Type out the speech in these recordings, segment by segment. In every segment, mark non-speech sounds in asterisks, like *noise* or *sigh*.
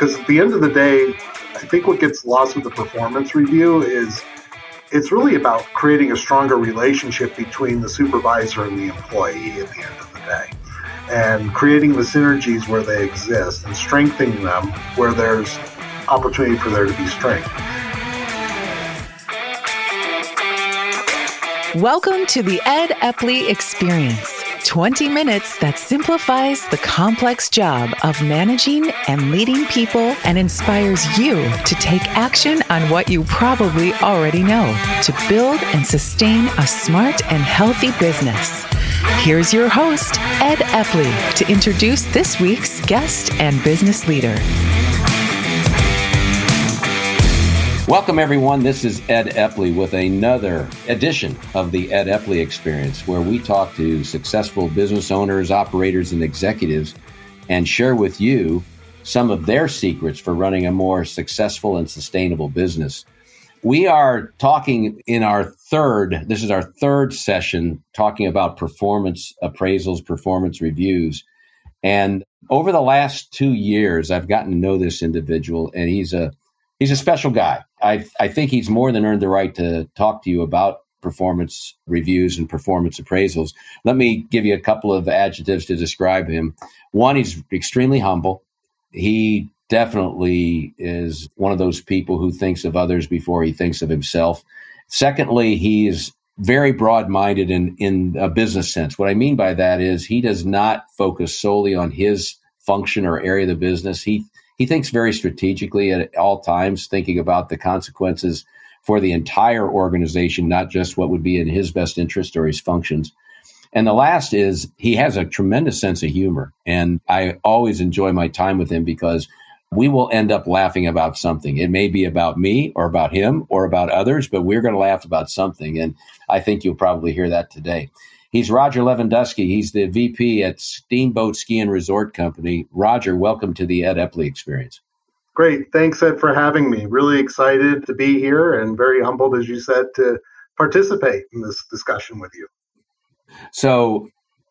Because at the end of the day, I think what gets lost with the performance review is it's really about creating a stronger relationship between the supervisor and the employee at the end of the day and creating the synergies where they exist and strengthening them where there's opportunity for there to be strength. Welcome to the Ed Epley Experience 20 minutes that simplifies the complex job of managing and leading people and inspires you to take action on what you probably already know to build and sustain a smart and healthy business. Here's your host, Ed Epley, to introduce this week's guest and business leader. Welcome, everyone. This is Ed Epley with another edition of the Ed Epley Experience, where we talk to successful business owners, operators, and executives and share with you some of their secrets for running a more successful and sustainable business. We are talking in our third, this is our third session, talking about performance appraisals, performance reviews. And over the last two years, I've gotten to know this individual, and he's a he's a special guy. I, I think he's more than earned the right to talk to you about performance reviews and performance appraisals. Let me give you a couple of adjectives to describe him. One, he's extremely humble. He definitely is one of those people who thinks of others before he thinks of himself. Secondly, he's very broad minded in, in a business sense. What I mean by that is he does not focus solely on his function or area of the business. He he thinks very strategically at all times, thinking about the consequences for the entire organization, not just what would be in his best interest or his functions. And the last is he has a tremendous sense of humor. And I always enjoy my time with him because we will end up laughing about something. It may be about me or about him or about others, but we're going to laugh about something. And I think you'll probably hear that today. He's Roger Levenduski. He's the VP at Steamboat Ski and Resort Company. Roger, welcome to the Ed Epley Experience. Great. Thanks, Ed, for having me. Really excited to be here and very humbled, as you said, to participate in this discussion with you. So,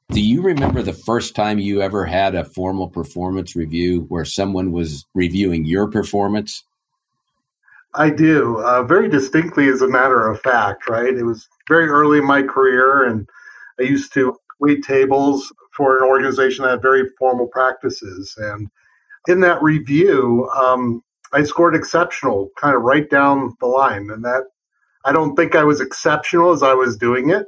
do you remember the first time you ever had a formal performance review where someone was reviewing your performance? I do, uh, very distinctly, as a matter of fact, right? It was very early in my career, and I used to wait tables for an organization that had very formal practices. And in that review, um, I scored exceptional, kind of right down the line. And that I don't think I was exceptional as I was doing it,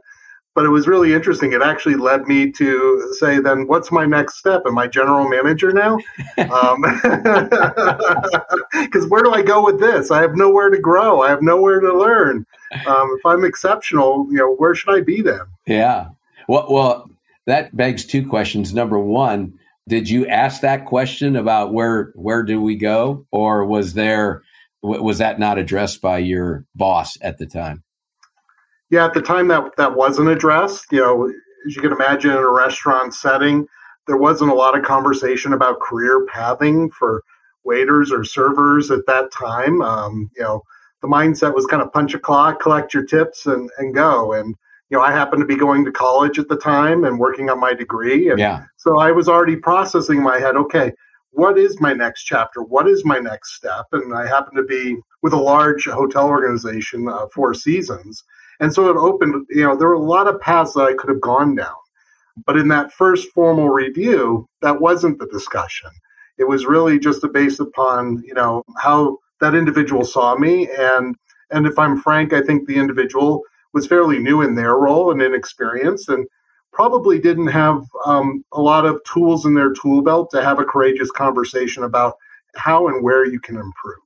but it was really interesting. It actually led me to say, then what's my next step? Am I general manager now? Because *laughs* um, *laughs* where do I go with this? I have nowhere to grow. I have nowhere to learn. Um, if I'm exceptional, you know, where should I be then? Yeah. Well, well, that begs two questions. Number one, did you ask that question about where where do we go, or was there was that not addressed by your boss at the time? Yeah, at the time that that wasn't addressed. You know, as you can imagine, in a restaurant setting, there wasn't a lot of conversation about career pathing for waiters or servers at that time. Um, you know, the mindset was kind of punch a clock, collect your tips, and and go. And you know, I happened to be going to college at the time and working on my degree. And yeah. so I was already processing in my head, okay, what is my next chapter? What is my next step? And I happened to be with a large hotel organization, uh, Four Seasons. And so it opened, you know, there were a lot of paths that I could have gone down. But in that first formal review, that wasn't the discussion. It was really just based upon, you know, how that individual saw me. And and if I'm frank, I think the individual was fairly new in their role and inexperienced and probably didn't have um, a lot of tools in their tool belt to have a courageous conversation about how and where you can improve.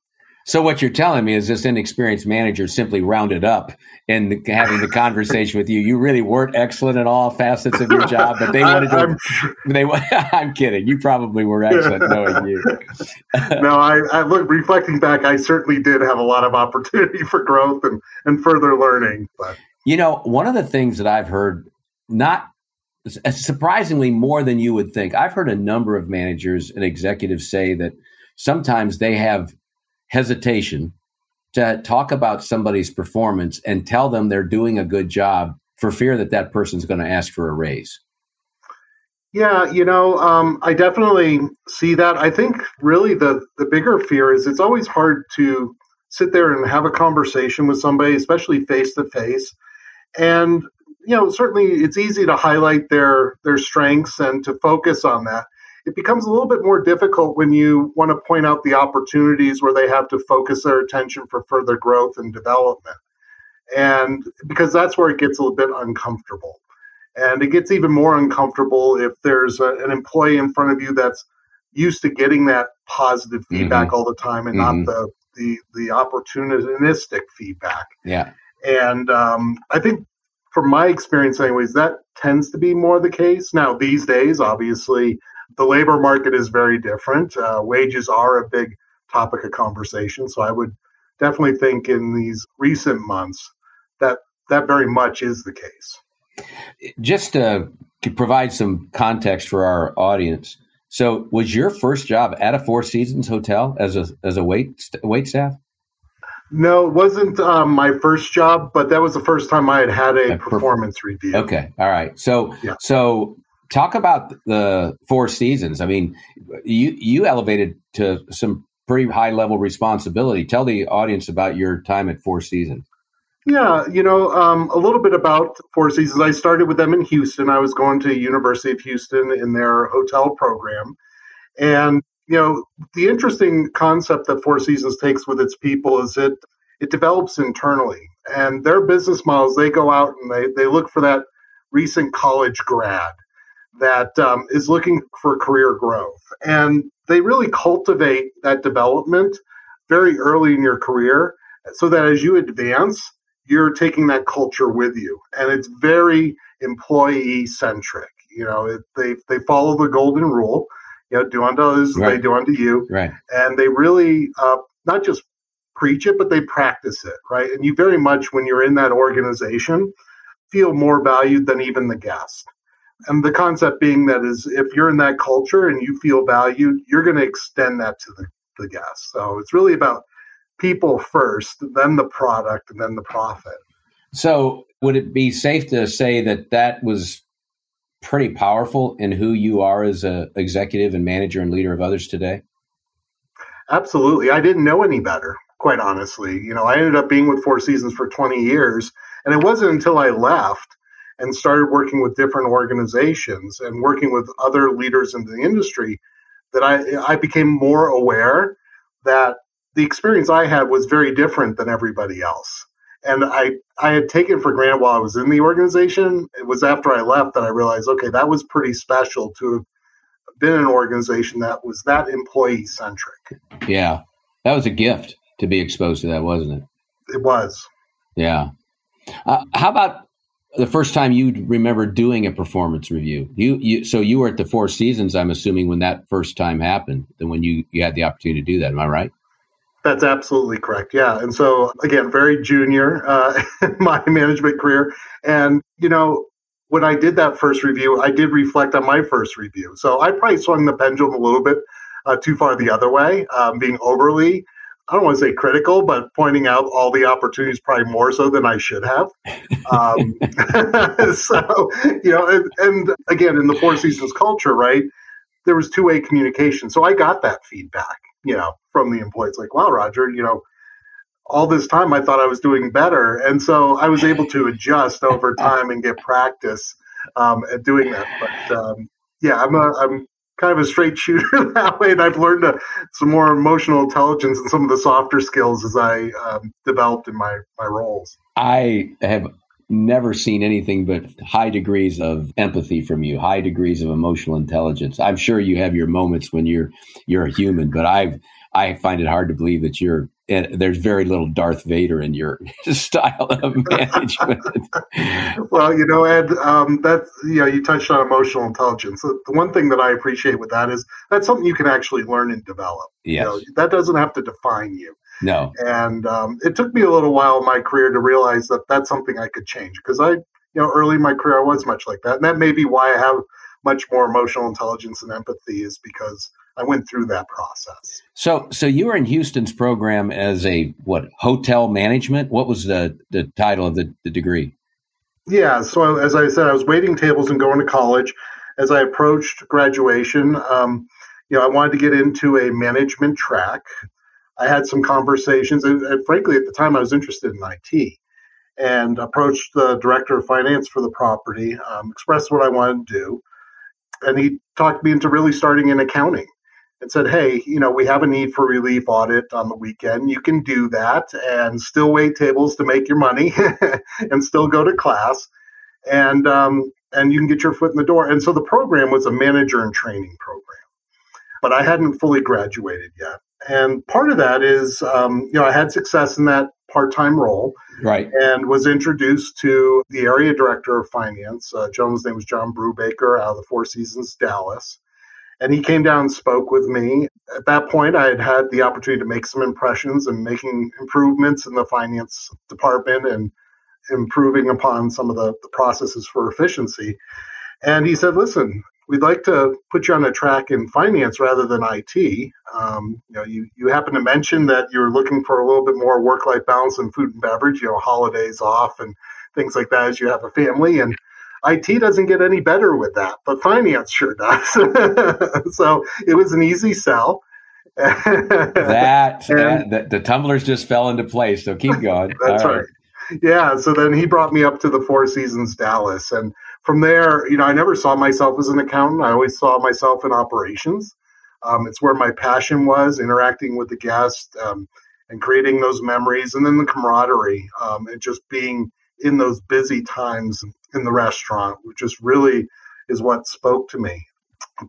So what you're telling me is this inexperienced manager simply rounded up and having the conversation with you. You really weren't excellent in all facets of your job, but they wanted to. *laughs* I'm, they, *laughs* I'm kidding. You probably were excellent *laughs* knowing you. no, I, I look reflecting back. I certainly did have a lot of opportunity for growth and and further learning. But you know, one of the things that I've heard, not uh, surprisingly more than you would think, I've heard a number of managers and executives say that sometimes they have hesitation to talk about somebody's performance and tell them they're doing a good job for fear that that person's going to ask for a raise. Yeah, you know, um, I definitely see that. I think really the the bigger fear is it's always hard to sit there and have a conversation with somebody, especially face to face. And you know, certainly it's easy to highlight their their strengths and to focus on that. It becomes a little bit more difficult when you want to point out the opportunities where they have to focus their attention for further growth and development. And because that's where it gets a little bit uncomfortable. And it gets even more uncomfortable if there's a, an employee in front of you that's used to getting that positive mm-hmm. feedback mm-hmm. all the time and mm-hmm. not the, the the opportunistic feedback. Yeah. And um, I think from my experience anyways, that tends to be more the case. Now these days, obviously, the labor market is very different. Uh, wages are a big topic of conversation. So I would definitely think in these recent months that that very much is the case. Just to, to provide some context for our audience, so was your first job at a Four Seasons hotel as a as a wait wait staff? No, it wasn't um, my first job, but that was the first time I had had a, a performance review. Okay, all right. So yeah. so talk about the Four Seasons. I mean, you you elevated to some pretty high level responsibility. Tell the audience about your time at Four Seasons. Yeah, you know, um, a little bit about Four Seasons. I started with them in Houston. I was going to University of Houston in their hotel program, and you know, the interesting concept that Four Seasons takes with its people is it it develops internally, and their business models they go out and they they look for that recent college grad that um, is looking for career growth, and they really cultivate that development very early in your career, so that as you advance you're taking that culture with you, and it's very employee centric. You know, it, they they follow the golden rule. You know, do unto others right. they do unto you. Right. And they really uh, not just preach it, but they practice it. Right. And you very much, when you're in that organization, feel more valued than even the guest. And the concept being that is if you're in that culture and you feel valued, you're going to extend that to the, the guest. So it's really about people first, then the product, and then the profit. So, would it be safe to say that that was pretty powerful in who you are as a executive and manager and leader of others today? Absolutely. I didn't know any better, quite honestly. You know, I ended up being with Four Seasons for 20 years, and it wasn't until I left and started working with different organizations and working with other leaders in the industry that I, I became more aware that the experience I had was very different than everybody else. And I, I had taken for granted while I was in the organization. It was after I left that I realized, okay, that was pretty special to have been in an organization that was that employee centric. Yeah. That was a gift to be exposed to that, wasn't it? It was. Yeah. Uh, how about the first time you remember doing a performance review? You, you, so you were at the Four Seasons, I'm assuming, when that first time happened, and when you, you had the opportunity to do that. Am I right? That's absolutely correct. Yeah. And so, again, very junior uh, *laughs* in my management career. And, you know, when I did that first review, I did reflect on my first review. So I probably swung the pendulum a little bit uh, too far the other way, um, being overly, I don't want to say critical, but pointing out all the opportunities probably more so than I should have. Um, *laughs* so, you know, and, and again, in the Four Seasons culture, right, there was two way communication. So I got that feedback you know, from the employees. Like, wow, Roger, you know, all this time I thought I was doing better. And so I was able to adjust over time and get practice um, at doing that. But um, yeah, I'm a, I'm kind of a straight shooter *laughs* that way. And I've learned a, some more emotional intelligence and some of the softer skills as I um, developed in my, my roles. I have never seen anything but high degrees of empathy from you, high degrees of emotional intelligence. I'm sure you have your moments when you're you're a human, but I've I find it hard to believe that you're and there's very little Darth Vader in your *laughs* style of *laughs* management. well, you know, Ed, um, that you know, you touched on emotional intelligence. The one thing that I appreciate with that is that's something you can actually learn and develop. Yes. You know, that doesn't have to define you. No. And um, it took me a little while in my career to realize that that's something I could change because I, you know, early in my career, I was much like that. And that may be why I have much more emotional intelligence and empathy is because I went through that process. So, so you were in Houston's program as a what hotel management? What was the the title of the, the degree? Yeah, so as I said, I was waiting tables and going to college, as I approached graduation, um, you know, I wanted to get into a management track. I had some conversations, and, and, frankly, at the time, I was interested in IT, and approached the director of finance for the property, um, expressed what I wanted to do, and he talked me into really starting in accounting and said, Hey, you know, we have a need for relief audit on the weekend. You can do that and still wait tables to make your money *laughs* and still go to class. And, um, and you can get your foot in the door. And so the program was a manager and training program, but I hadn't fully graduated yet. And part of that is, um, you know, I had success in that part-time role, right? And was introduced to the area director of finance. Uh, John's name was John Brubaker out of the Four Seasons Dallas, and he came down and spoke with me. At that point, I had had the opportunity to make some impressions and making improvements in the finance department and improving upon some of the, the processes for efficiency. And he said, "Listen, we'd like to put you on a track in finance rather than IT. Um, you know, you, you happen to mention that you're looking for a little bit more work life balance in food and beverage, you know, holidays off and things like that as you have a family. And IT doesn't get any better with that, but finance sure does. *laughs* so it was an easy sell. *laughs* that, and, that the, the, tumblers just fell into place. So keep going. *laughs* That's right. right. Yeah. So then he brought me up to the Four Seasons Dallas, and from there, you know, I never saw myself as an accountant. I always saw myself in operations. Um, it's where my passion was, interacting with the guests um, and creating those memories, and then the camaraderie um, and just being in those busy times in the restaurant, which is really is what spoke to me.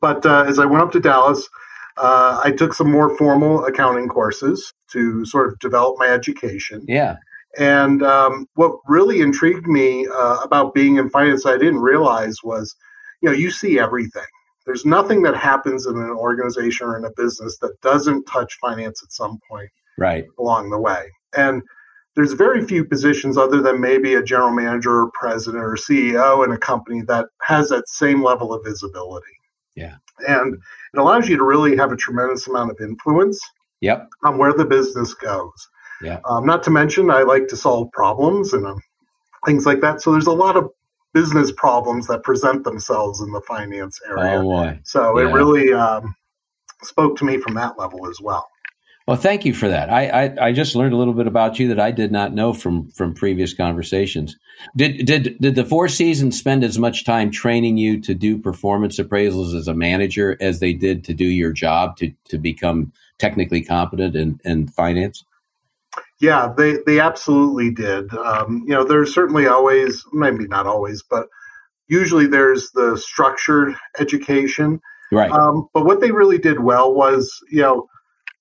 But uh, as I went up to Dallas, uh, I took some more formal accounting courses to sort of develop my education. Yeah. And um, what really intrigued me uh, about being in finance, I didn't realize was, you know, you see everything. There's nothing that happens in an organization or in a business that doesn't touch finance at some point right. along the way. And there's very few positions other than maybe a general manager or president or CEO in a company that has that same level of visibility. Yeah. And it allows you to really have a tremendous amount of influence yep. on where the business goes. Yeah. Um, not to mention, I like to solve problems and um, things like that. So there's a lot of business problems that present themselves in the finance area. Oh boy! So yeah. it really um, spoke to me from that level as well. Well, thank you for that. I, I, I just learned a little bit about you that I did not know from from previous conversations. Did did did the Four Seasons spend as much time training you to do performance appraisals as a manager as they did to do your job to to become technically competent in, in finance? Yeah, they they absolutely did. Um, you know, there's certainly always, maybe not always, but usually there's the structured education. Right. Um, but what they really did well was, you know,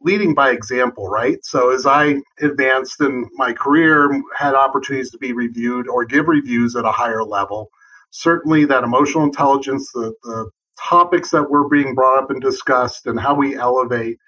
leading by example, right? So as I advanced in my career, had opportunities to be reviewed or give reviews at a higher level. Certainly, that emotional intelligence, the, the topics that were being brought up and discussed, and how we elevate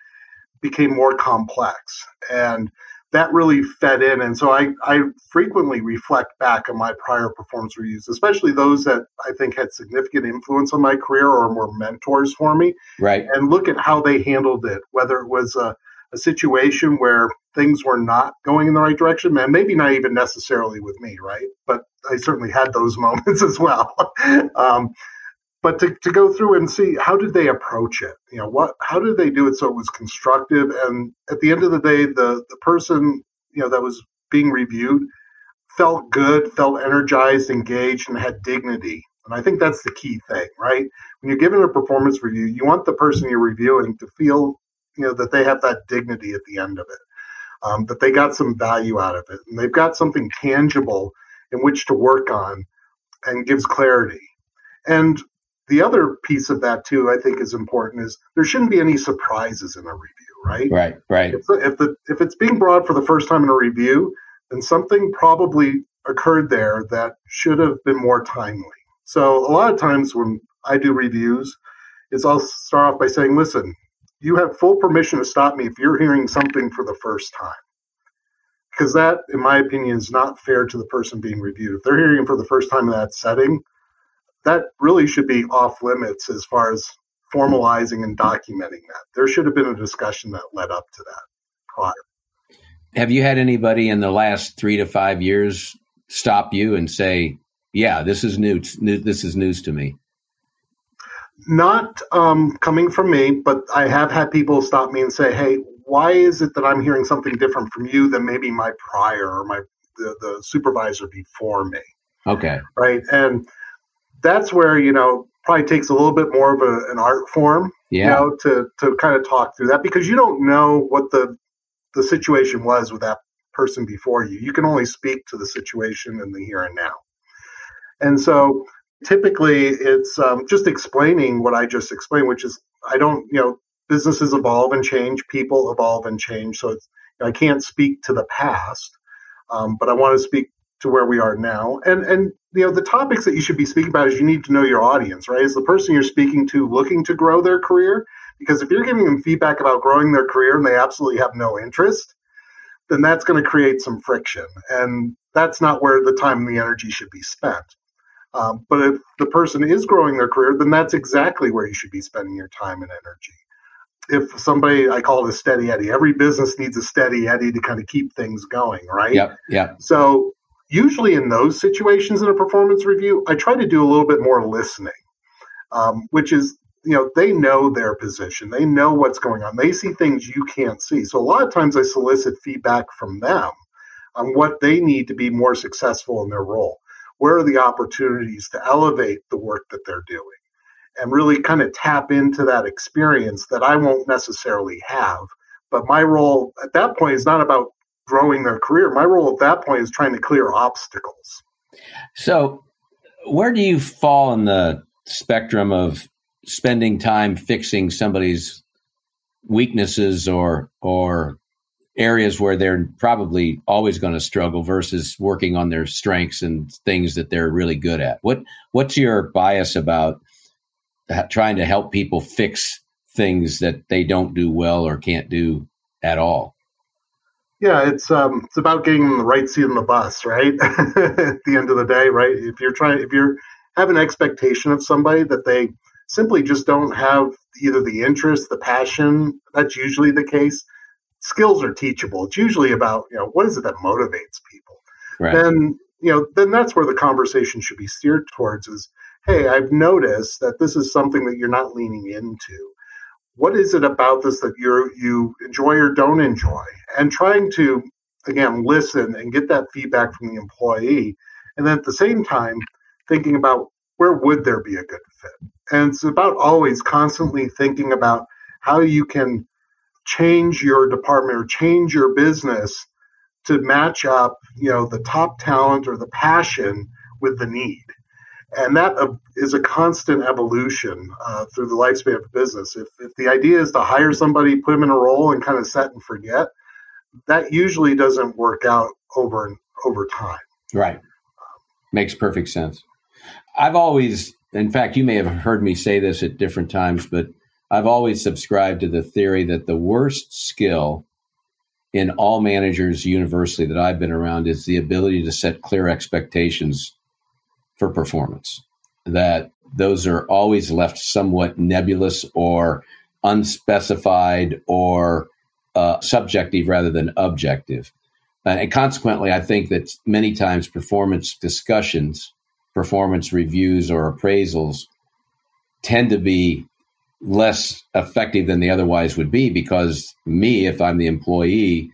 became more complex. And that really fed in. And so I, I frequently reflect back on my prior performance reviews, especially those that I think had significant influence on my career or were mentors for me. Right. And look at how they handled it, whether it was a, a situation where things were not going in the right direction, and maybe not even necessarily with me, right? But I certainly had those *laughs* moments as well. um, but to, to go through and see how did they approach it? You know what how did they do it so it was constructive? And at the end of the day the the person you know that was being reviewed felt good felt energized engaged and had dignity. And i think that's the key thing right? When you're giving a performance review you want the person you're reviewing to feel you know that they have that dignity at the end of it um, that they got some value out of it. And they've got something tangible in which to work on and gives clarity. And the other piece of that too, I think, is important. Is there shouldn't be any surprises in a review, right? Right, right. If, the, if the if it's being brought for the first time in a review, then something probably occurred there that should have been more timely. So a lot of times when I do reviews, is I'll start off by saying, "Listen, you have full permission to stop me if you're hearing something for the first time." Because that, in my opinion, is not fair to the person being reviewed. If they're hearing for the first time in that setting, that really should be off limits as far as formalizing and documenting that. There should have been a discussion that led up to that prior. Have you had anybody in the last three to five years stop you and say, "Yeah, this is new. This is news to me"? Not um, coming from me, but I have had people stop me and say, "Hey, why is it that I'm hearing something different from you than maybe my prior or my the, the supervisor before me?" Okay. Right, and that's where you know probably takes a little bit more of a, an art form, yeah. you know, to to kind of talk through that because you don't know what the the situation was with that person before you. You can only speak to the situation in the here and now. And so typically it's um, just explaining what I just explained, which is I don't, you know, businesses evolve and change, people evolve and change. So I can't speak to the past, um, but I want to speak to where we are now. And and you know the topics that you should be speaking about is you need to know your audience, right? Is the person you're speaking to looking to grow their career? Because if you're giving them feedback about growing their career and they absolutely have no interest, then that's going to create some friction, and that's not where the time and the energy should be spent. Um, but if the person is growing their career, then that's exactly where you should be spending your time and energy. If somebody, I call it a steady Eddie. Every business needs a steady Eddie to kind of keep things going, right? Yeah, yeah. So usually in those situations in a performance review, I try to do a little bit more listening, um, which is, you know, they know their position, they know what's going on, they see things you can't see. So a lot of times I solicit feedback from them on what they need to be more successful in their role. Where are the opportunities to elevate the work that they're doing? And really kind of tap into that experience that I won't necessarily have. But my role at that point is not about growing their career. My role at that point is trying to clear obstacles. So, where do you fall in the spectrum of spending time fixing somebody's weaknesses or or areas where they're probably always going to struggle versus working on their strengths and things that they're really good at? What what's your bias about trying to help people fix things that they don't do well or can't do at all? Yeah, it's um, it's about getting the right seat on the bus, right? *laughs* At the end of the day, right? If you're trying, if you're have an expectation of somebody that they simply just don't have either the interest, the passion, that's usually the case. Skills are teachable. It's usually about you know what is it that motivates people. Right. Then you know then that's where the conversation should be steered towards. Is hey, I've noticed that this is something that you're not leaning into what is it about this that you you enjoy or don't enjoy? And trying to again listen and get that feedback from the employee and then at the same time thinking about where would there be a good fit? And it's about always constantly thinking about how you can change your department or change your business to match up you know the top talent or the passion with the need and that uh, a constant evolution uh, through the lifespan of a business. If, if the idea is to hire somebody, put them in a role, and kind of set and forget, that usually doesn't work out over over time. Right, makes perfect sense. I've always, in fact, you may have heard me say this at different times, but I've always subscribed to the theory that the worst skill in all managers universally that I've been around is the ability to set clear expectations for performance. That those are always left somewhat nebulous or unspecified or uh, subjective rather than objective. Uh, and consequently, I think that many times performance discussions, performance reviews, or appraisals tend to be less effective than they otherwise would be because me, if I'm the employee,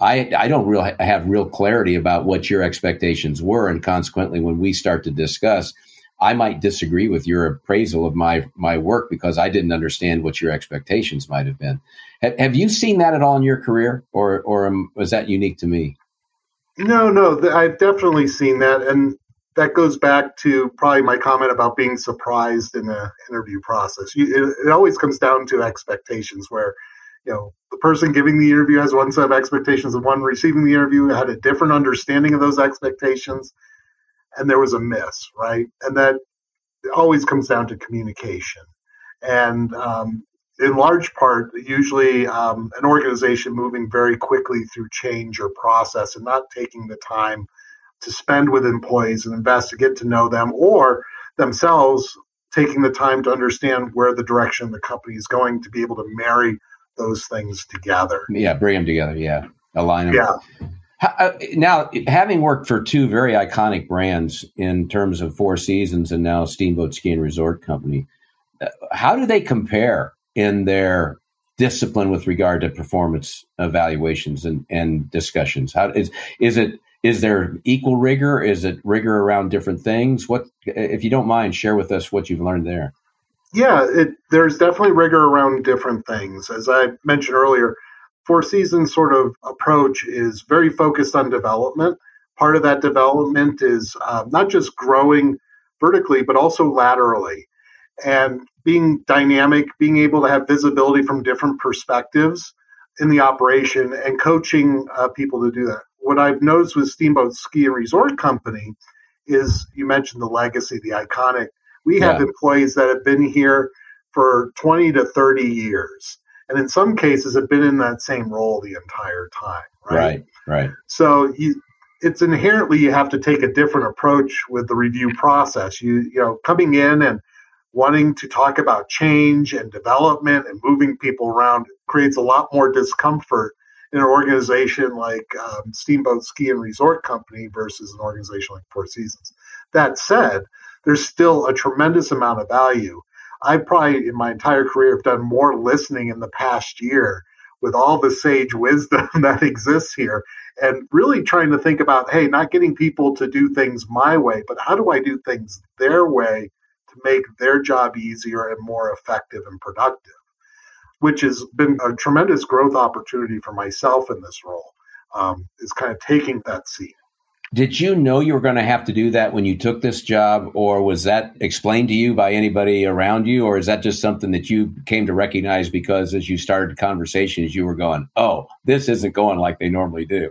I, I don't real have real clarity about what your expectations were, and consequently, when we start to discuss, I might disagree with your appraisal of my my work because I didn't understand what your expectations might have been. Have, have you seen that at all in your career, or or was that unique to me? No, no, I've definitely seen that, and that goes back to probably my comment about being surprised in the interview process. You, it, it always comes down to expectations, where you know the person giving the interview has one set of expectations and one receiving the interview had a different understanding of those expectations and there was a miss right? And that always comes down to communication. And um, in large part usually um, an organization moving very quickly through change or process and not taking the time to spend with employees and invest to get to know them or themselves taking the time to understand where the direction the company is going to be able to marry those things together. Yeah, bring them together. Yeah, align them. Yeah. Uh, now, having worked for two very iconic brands in terms of Four Seasons and now Steamboat Ski and Resort Company, how do they compare in their discipline with regard to performance evaluations and, and discussions? How is is it is there equal rigor? Is it rigor around different things? What if you don't mind, share with us what you've learned there. Yeah, it, there's definitely rigor around different things. As I mentioned earlier, Four Seasons sort of approach is very focused on development. Part of that development is uh, not just growing vertically, but also laterally and being dynamic, being able to have visibility from different perspectives in the operation and coaching uh, people to do that. What I've noticed with Steamboat Ski and Resort Company is you mentioned the legacy, the iconic. We have yeah. employees that have been here for 20 to 30 years. And in some cases have been in that same role the entire time. Right. Right. right. So you, it's inherently you have to take a different approach with the review process. You you know coming in and wanting to talk about change and development and moving people around creates a lot more discomfort in an organization like um, Steamboat Ski and Resort Company versus an organization like Four Seasons. That said, there's still a tremendous amount of value. I probably in my entire career have done more listening in the past year with all the sage wisdom *laughs* that exists here and really trying to think about hey not getting people to do things my way but how do i do things their way to make their job easier and more effective and productive which has been a tremendous growth opportunity for myself in this role um, is kind of taking that seat did you know you were going to have to do that when you took this job, or was that explained to you by anybody around you, or is that just something that you came to recognize because as you started conversations, you were going, "Oh, this isn't going like they normally do."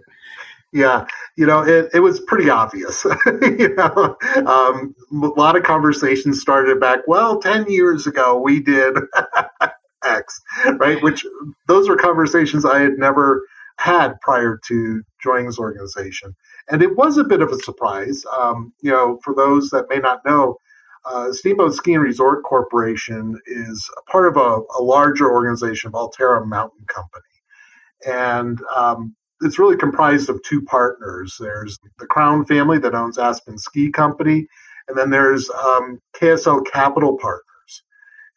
Yeah, you know, it, it was pretty obvious. *laughs* you know, um, a lot of conversations started back. Well, ten years ago, we did *laughs* X, right? Which those were conversations I had never had prior to joining this organization. And it was a bit of a surprise. Um, you know, for those that may not know, uh, Steamboat Ski and Resort Corporation is a part of a, a larger organization, Alterra Mountain Company. And um, it's really comprised of two partners. There's the Crown family that owns Aspen Ski Company, and then there's um, KSL Capital Partners.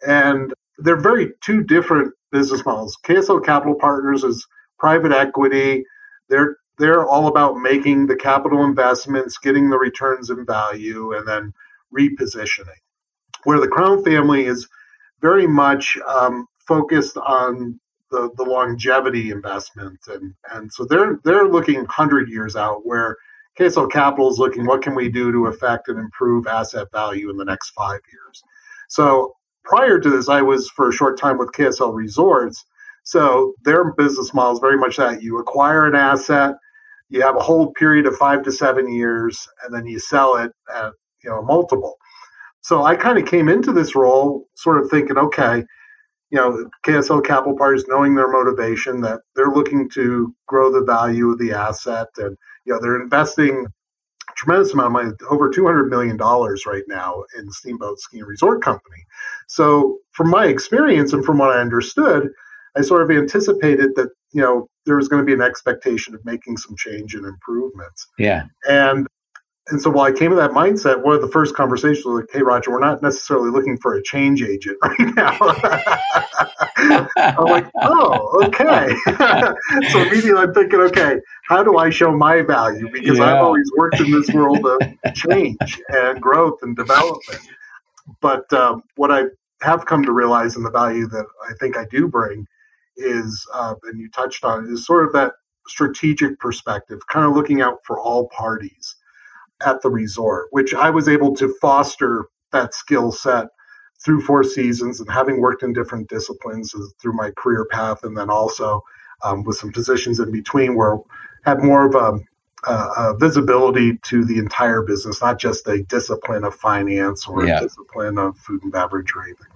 And they're very two different business models. KSL Capital Partners is private equity. They're they're all about making the capital investments, getting the returns in value, and then repositioning. Where the Crown family is very much um, focused on the, the longevity investment, and and so they're they're looking hundred years out. Where KSL Capital is looking, what can we do to affect and improve asset value in the next five years? So prior to this, I was for a short time with KSL Resorts, so their business model is very much that you acquire an asset, you have a hold period of five to seven years, and then you sell it at you know a multiple. So I kind of came into this role sort of thinking, okay, you know, KSL Capital Partners knowing their motivation that they're looking to grow the value of the asset, and you know they're investing tremendous amount of money, over two hundred million dollars right now in Steamboat Ski and Resort Company. So from my experience and from what I understood, I sort of anticipated that you know there was going to be an expectation of making some change and improvements. Yeah. And and so while I came to that mindset, one of the first conversations was like, "Hey, Roger, we're not necessarily looking for a change agent *laughs* right now." I'm like, "Oh, okay." *laughs* so immediately I'm thinking, "Okay, how do I show my value?" Because yeah. I've always worked in this world of change and growth and development. But um, what I have come to realize, and the value that I think I do bring, is, uh, and you touched on it, is sort of that strategic perspective, kind of looking out for all parties at the resort, which I was able to foster that skill set through four seasons and having worked in different disciplines through my career path, and then also um, with some positions in between where I had more of a, a, visibility to the entire business, not just a discipline of finance or yeah. a discipline of food and beverage or anything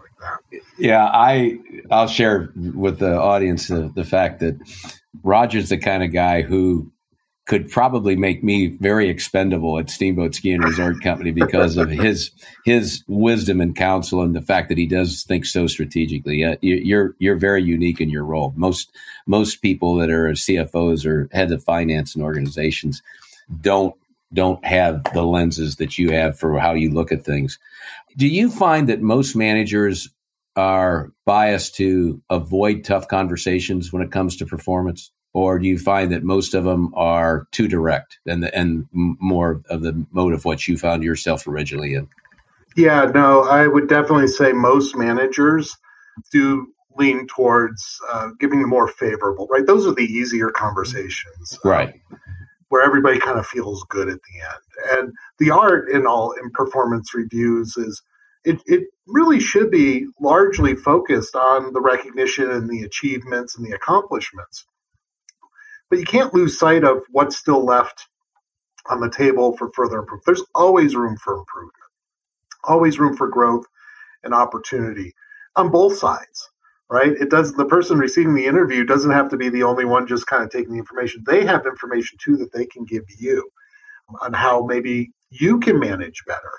yeah, I I'll share with the audience the, the fact that Roger's the kind of guy who could probably make me very expendable at Steamboat Ski and Resort Company because of his his wisdom and counsel and the fact that he does think so strategically. Uh, you're you're very unique in your role. Most most people that are CFOs or heads of finance and organizations don't don't have the lenses that you have for how you look at things. Do you find that most managers are biased to avoid tough conversations when it comes to performance? Or do you find that most of them are too direct and the, and more of the mode of what you found yourself originally in? Yeah, no, I would definitely say most managers do lean towards uh, giving the more favorable, right? Those are the easier conversations. Right. Um, where everybody kind of feels good at the end. And the art in all in performance reviews is it, it really should be largely focused on the recognition and the achievements and the accomplishments. But you can't lose sight of what's still left on the table for further improvement. There's always room for improvement, always room for growth and opportunity on both sides right? It does the person receiving the interview doesn't have to be the only one just kind of taking the information. They have information too that they can give you on how maybe you can manage better.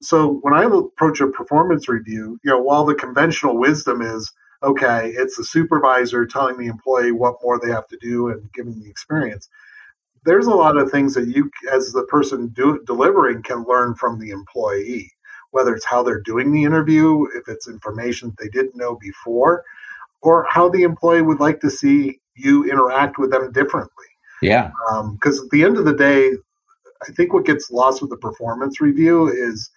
So when I approach a performance review, you know, while the conventional wisdom is okay, it's the supervisor telling the employee what more they have to do and giving the experience. There's a lot of things that you, as the person do, delivering, can learn from the employee whether it's how they're doing the interview, if it's information they didn't know before, or how the employee would like to see you interact with them differently. Yeah. Because um, at the end of the day, I think what gets lost with the performance review is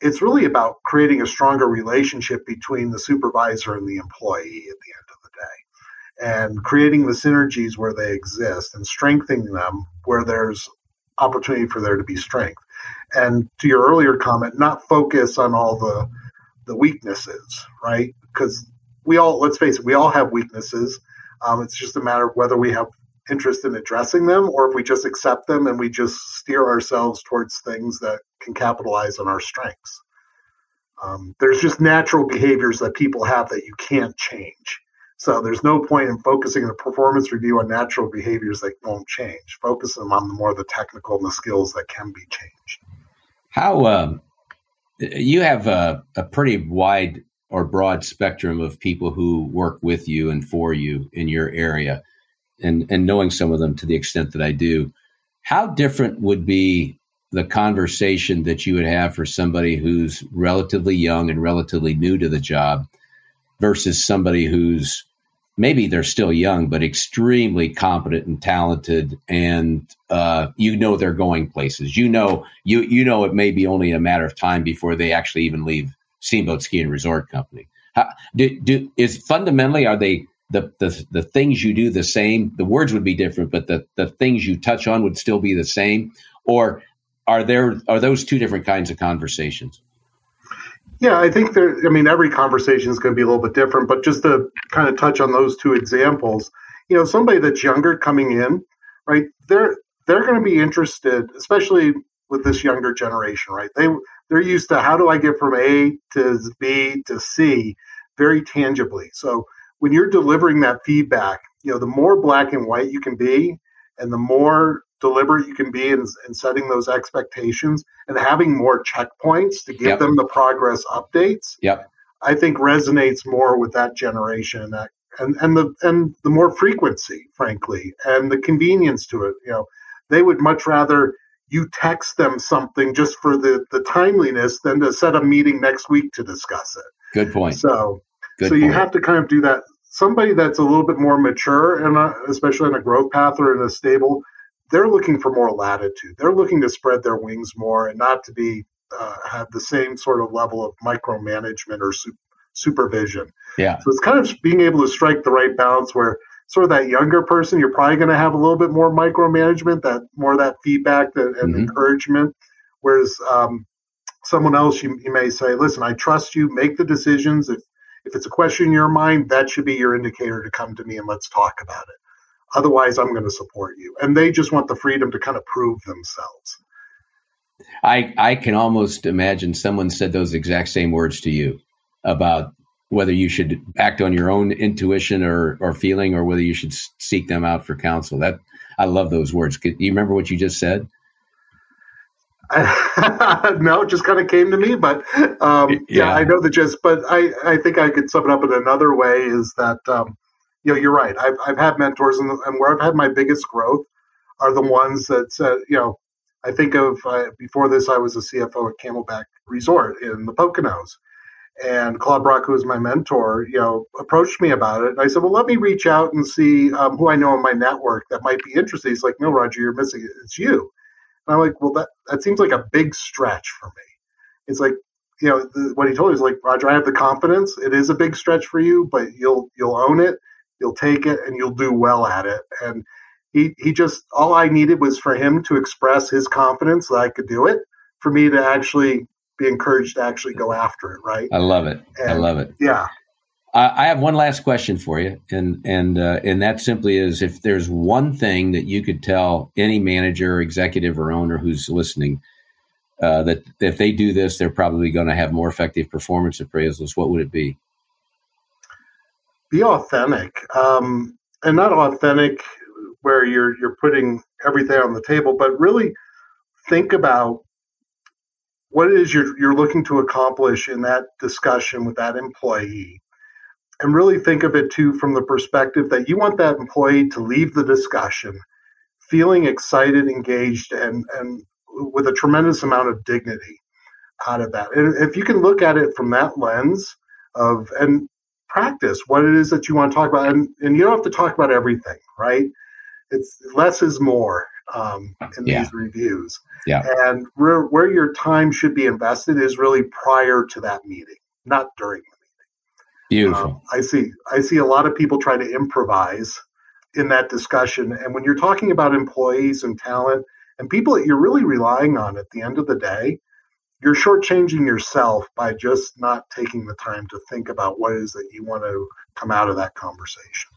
it's really about creating a stronger relationship between the supervisor and the employee at the end of the day and creating the synergies where they exist and strengthening them where there's opportunity for there to be strength and to your earlier comment, not focus on all the the weaknesses, right? Because we all, let's face it, we all have weaknesses. Um, it's just a matter of whether we have interest in addressing them or if we just accept them and we just steer ourselves towards things that can capitalize on our strengths. Um, there's just natural behaviors that people have that you can't change. So there's no point in focusing a performance review on natural behaviors that won't change. Focus them on the more the technical and the skills that can be changed. How um, you have a, a pretty wide or broad spectrum of people who work with you and for you in your area, and and knowing some of them to the extent that I do, how different would be the conversation that you would have for somebody who's relatively young and relatively new to the job versus somebody who's maybe they're still young, but extremely competent and talented, and uh, you know they're going places. You know, you you know it may be only a matter of time before they actually even leave Steamboat Ski and Resort Company. How, do, do is fundamentally are they the, the the things you do the same? The words would be different, but the the things you touch on would still be the same, or are there are those two different kinds of conversations? Yeah, I think there. I mean, every conversation is going to be a little bit different, but just to kind of touch on those two examples, you know, somebody that's younger coming in, right? They're they're going to be interested, especially with this younger generation, right? They they're used to how do I get from A to B to C very tangibly. So when you're delivering that feedback, you know, the more black and white you can be, and the more deliberate you can be in, in setting those expectations and having more checkpoints to give yep. them the progress updates. Yep. I think resonates more with that generation and that and, and the and the more frequency, frankly, and the convenience to it. You know, they would much rather you text them something just for the the timeliness than to set a meeting next week to discuss it. Good point. So Good so point. you have to kind of do that. Somebody that's a little bit more mature and uh, especially in a growth path or in a stable they're looking for more latitude. They're looking to spread their wings more and not to be uh, have the same sort of level of micromanagement or su- supervision. Yeah. So it's kind of being able to strike the right balance where sort of that younger person, you're probably going to have a little bit more micromanagement, that more of that feedback and, and mm-hmm. encouragement. Whereas um, someone else, you, you may say, "Listen, I trust you. Make the decisions. If if it's a question in your mind, that should be your indicator to come to me and let's talk about it." Otherwise, I'm going to support you. And they just want the freedom to kind of prove themselves. I I can almost imagine someone said those exact same words to you about whether you should act on your own intuition or or feeling or whether you should seek them out for counsel. That I love those words. Do you remember what you just said? *laughs* no, it just kind of came to me, but um, yeah. yeah. I know the gist. But I, I think I could sum it up in another way: is that um, you know, you're right. I've, I've had mentors, and, and where I've had my biggest growth are the ones that said, you know, I think of uh, before this, I was a CFO at Camelback Resort in the Poconos. and Claude Brock, who was my mentor, you know, approached me about it. And I said, well, let me reach out and see um, who I know in my network that might be interested. He's like, no, Roger, you're missing it. It's you. And I'm like, well, that, that seems like a big stretch for me. It's like, you know, the, what he told me is like, Roger, I have the confidence. It is a big stretch for you, but you'll you'll own it, you'll take it, and you'll do well at it. And he he just all I needed was for him to express his confidence that I could do it, for me to actually be encouraged to actually go after it. Right. I love it. And, I love it. Yeah. I have one last question for you, and and uh, and that simply is: if there's one thing that you could tell any manager, executive, or owner who's listening uh, that if they do this, they're probably going to have more effective performance appraisals, what would it be? Be authentic, um, and not authentic where you're you're putting everything on the table, but really think about what it is you're, you're looking to accomplish in that discussion with that employee. And really think of it too from the perspective that you want that employee to leave the discussion feeling excited engaged and and with a tremendous amount of dignity out of that. And if you can look at it from that lens of and practice what it is that you want to talk about and, and you don't have to talk about everything right it's less is more um, in yeah. these reviews. Yeah. And where, where your time should be invested is really prior to that meeting, not during the meeting. Beautiful. Um, I see. I see a lot of people try to improvise in that discussion, and when you're talking about employees and talent and people that you're really relying on at the end of the day, you're shortchanging yourself by just not taking the time to think about what it is that you want to come out of that conversation.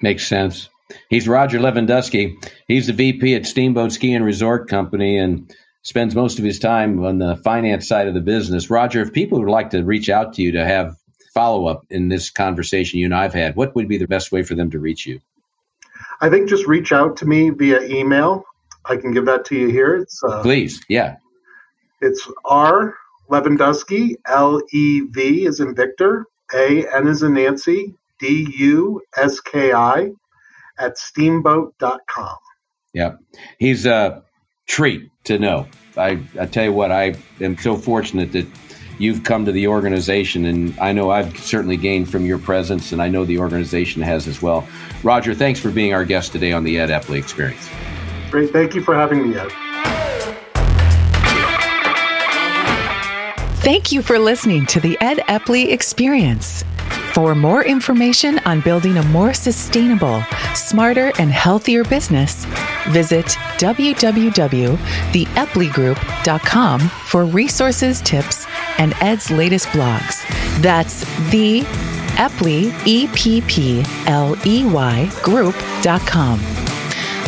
Makes sense. He's Roger Levenduski. He's the VP at Steamboat Ski and Resort Company and spends most of his time on the finance side of the business. Roger, if people would like to reach out to you to have follow up in this conversation you and I've had, what would be the best way for them to reach you? I think just reach out to me via email. I can give that to you here. It's uh, please, yeah. It's R Levenduski, L E V is in Victor, A N is in Nancy, D U S K I at steamboat.com. Yep. He's a treat to know. I, I tell you what, I am so fortunate that you've come to the organization, and I know I've certainly gained from your presence, and I know the organization has as well. Roger, thanks for being our guest today on the Ed Epley Experience. Great. Thank you for having me, Ed. Thank you for listening to the Ed Epley Experience. For more information on building a more sustainable, smarter, and healthier business, visit www.theepleygroup.com for resources, tips, and Ed's latest blogs. That's the Epley, E P P L E Y group.com.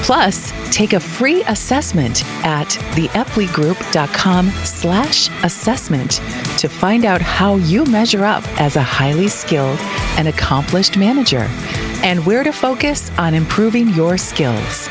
Plus, take a free assessment at theepleygroup.com slash assessment to find out how you measure up as a highly skilled and accomplished manager and where to focus on improving your skills.